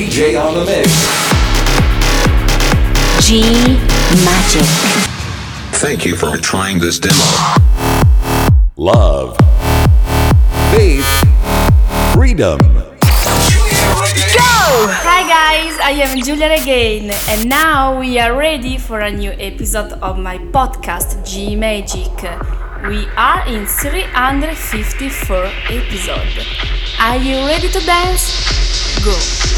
DJ on the mix. G Magic. Thank you for trying this demo. Love. Faith. Freedom. Go! Hi guys, I am Giulia Regain, and now we are ready for a new episode of my podcast G Magic. We are in 354 episode. Are you ready to dance? Go!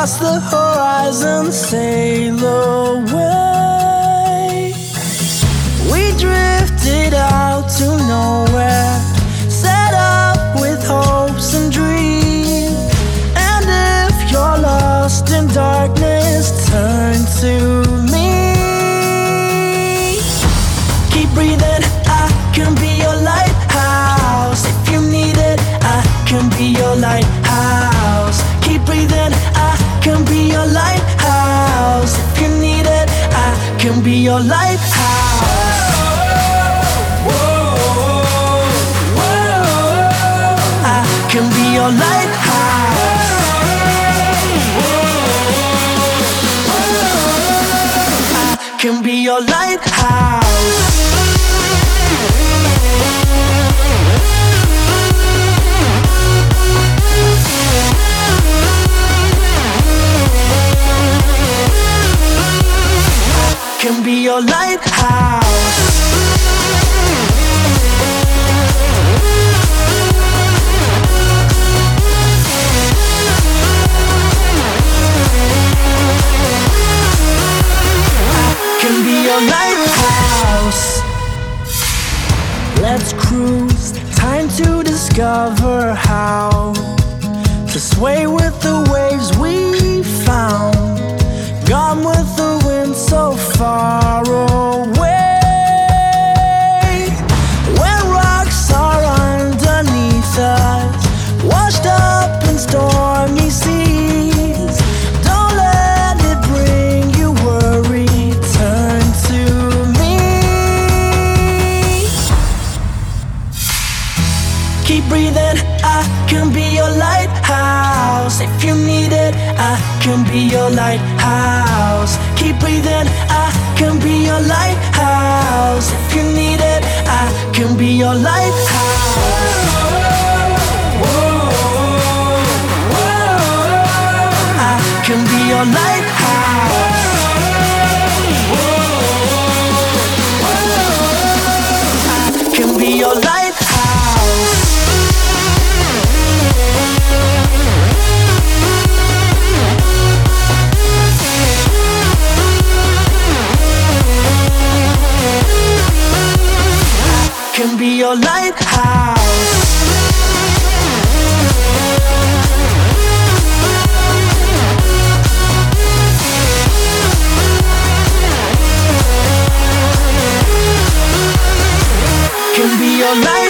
Across the horizon, sail your lighthouse.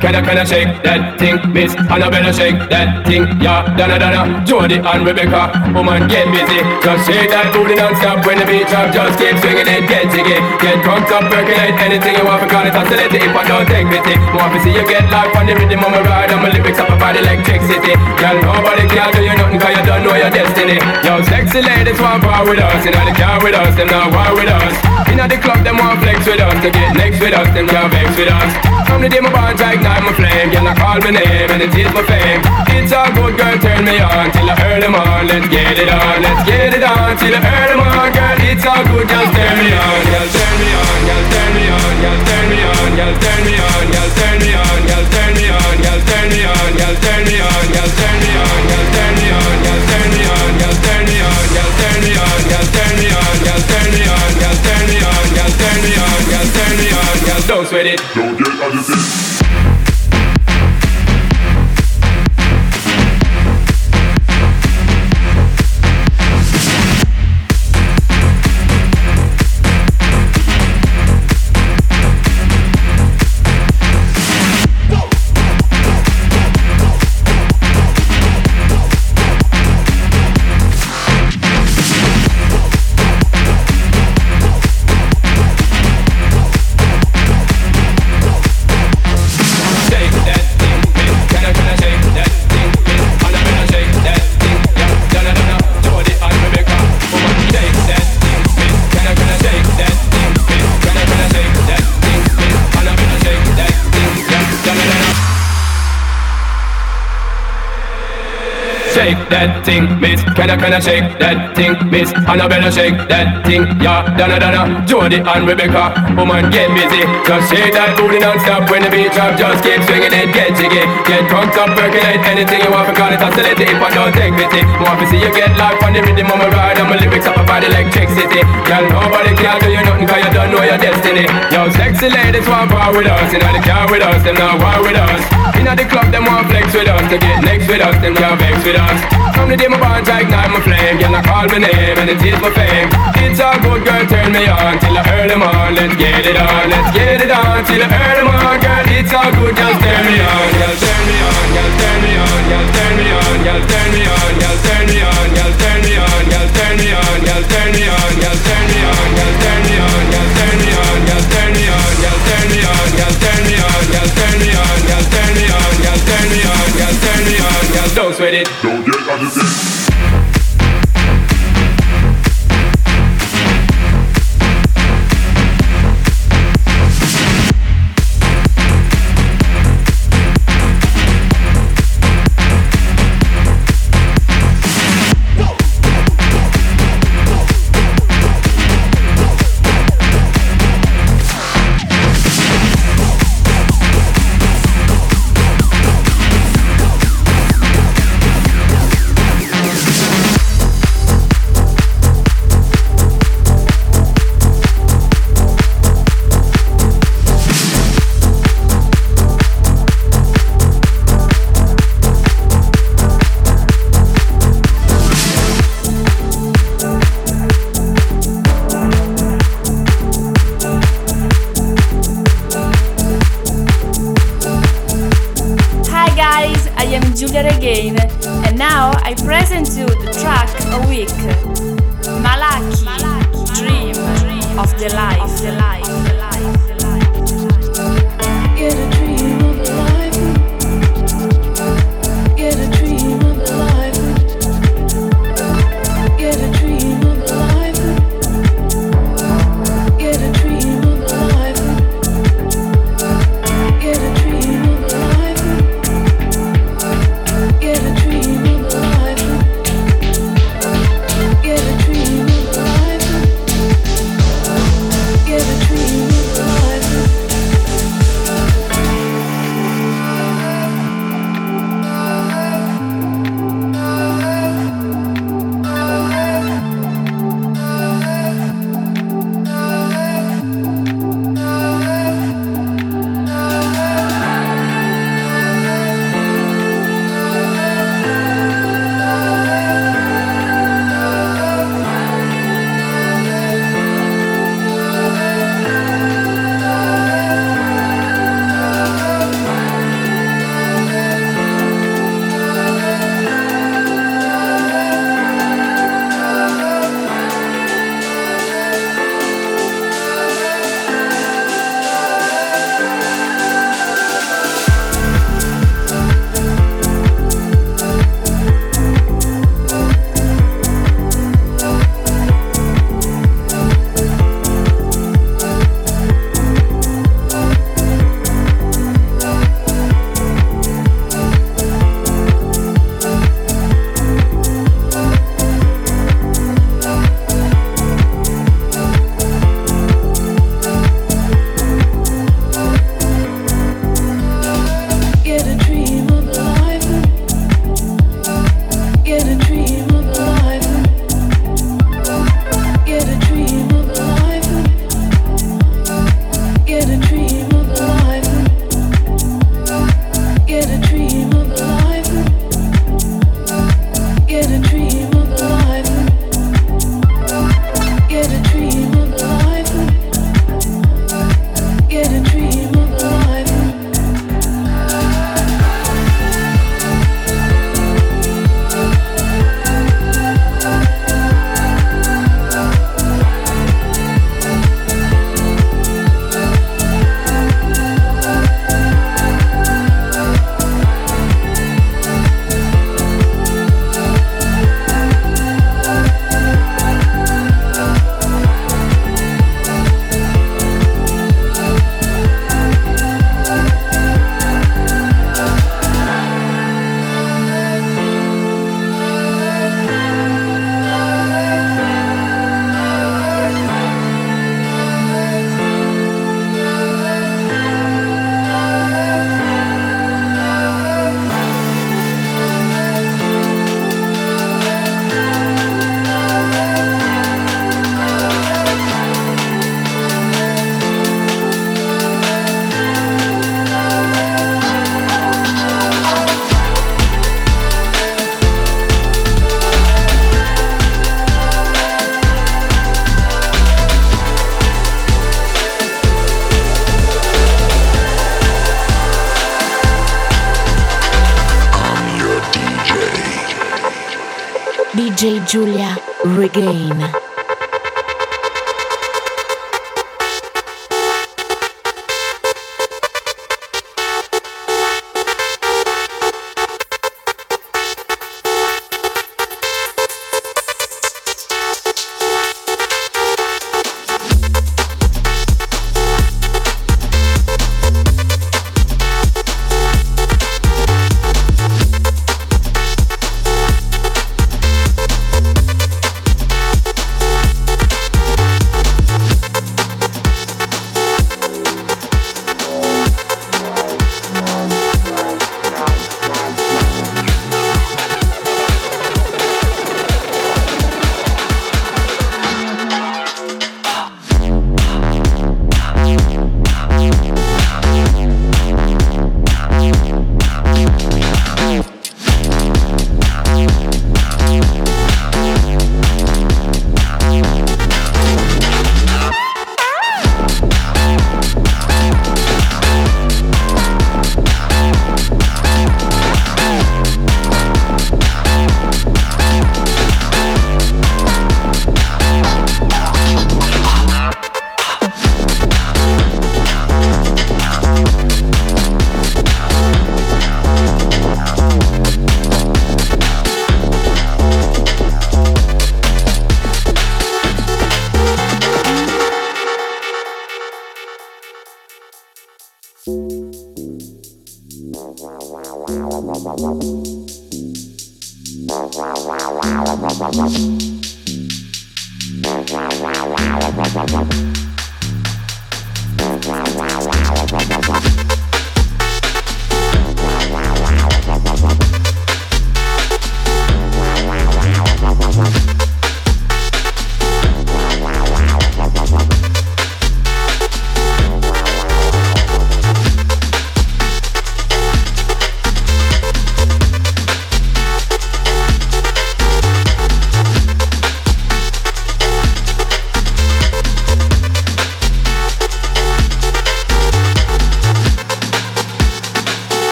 Can I, can I shake that thing, miss? Annabella shake that thing, yeah. Donna, Donna, Jody and Rebecca. Woman, get busy. Just shake that booty non-stop when the beat drop. Just keep swinging it, get jiggy. Get drunk up, percolate anything you want for call it oscillate if I don't take pity. Want to see you get life on the rhythm of my ride. And my lyrics up about electricity. Girl, nobody can do you nothing cause you don't know your destiny. Yo, sexy ladies want war with us. You know they car with us, them not war with us. In the club, them want flex with us. To get next with us, them can't vex with us. From the day my I ignite my flame Girl, I call my name and it is my fame It's all good, girl, turn me on Till I earn them on, let's get it on Let's get it on, till I earn them on Girl, it's all good, just turn me on Girl, turn me on, girl, turn me on Girl, turn me on, girl, turn me on Girl, turn me on, girl, turn me on Girl, turn me on, girl, turn me on Girl, turn me on, girl, turn me on Girl, turn me on, girl, turn me on Girl, turn me on, girl, turn me on Girl, turn me on, girl, turn me on Girl, turn me on, girl, turn me on Girl, don't sweat it Pode ver. Can I, can I shake that thing, miss? Annabella shake that thing, yeah. Donna, Donna, Jody and Rebecca. Woman, get busy. Just shake that booty non-stop when the beat drop. Just keep swinging it, get jiggy. Get drunk up, percolate anything you want call it oscillate if I don't take pity. Want to see you get life on the rhythm of my ride. And my lyrics up about electricity. Girl, nobody can do you nothing cause you don't know your destiny. Yo, sexy ladies want war with us. You know they car with us, them not war with us. In the club, them want flex with us. To get next with us, them can't vex with us. From the day my bond I ignite my flame. Girl, I call my name and it is my fame. It's all good, girl, turn me on till I earn them on. Let's get it on, let's get it on till I earn them on. Girl, it's all good, just turn me on. Girl, turn me on, girl, turn me on, girl, turn me on, girl, turn me on, sweat it. Don't get on your feet.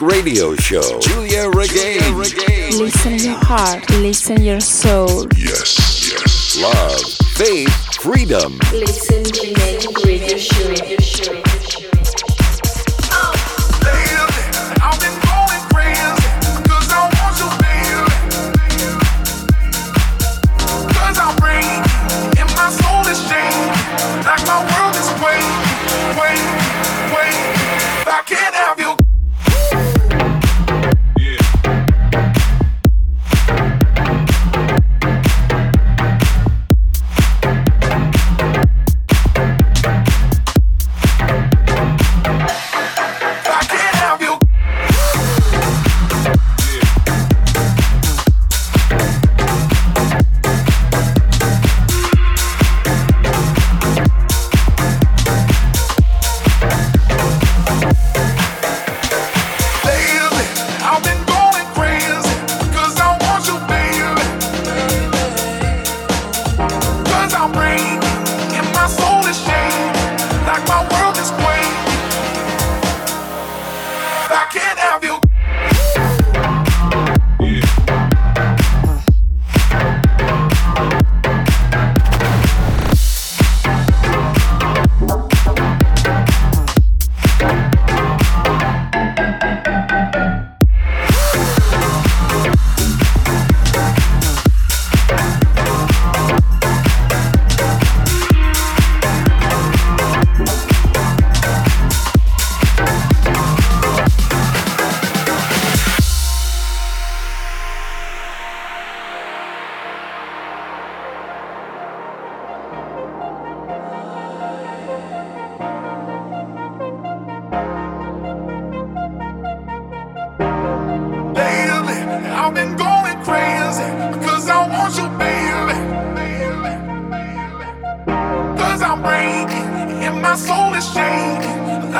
Music Radio Show. Giulia Regain. Listen your heart, listen your soul. Yes, yes. Love, faith, freedom. Listen to Magic Radio Show.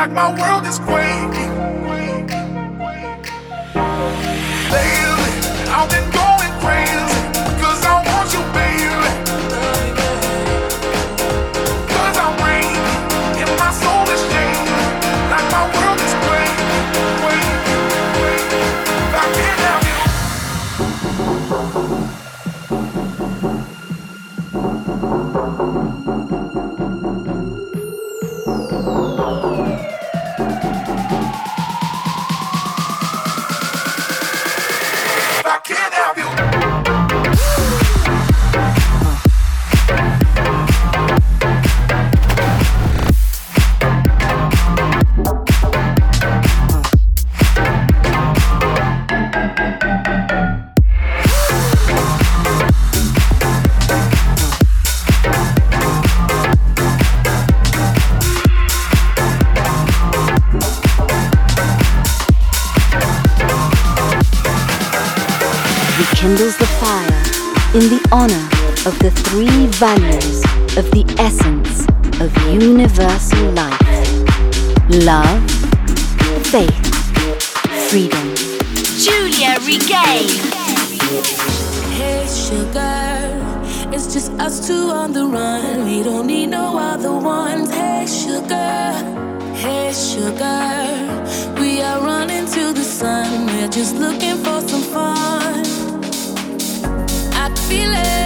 like my world is quaking. values of the essence of universal life love, faith, freedom. Giulia Regain. Hey, sugar, it's just us two on the run. We don't need no other ones. Hey, sugar, hey, sugar, we are running to the sun. We're just looking for some fun. I feel it.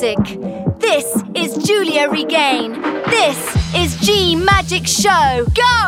music. This is Giulia Regain. This is G Magic Show. Go!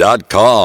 GiuliaRegain.com.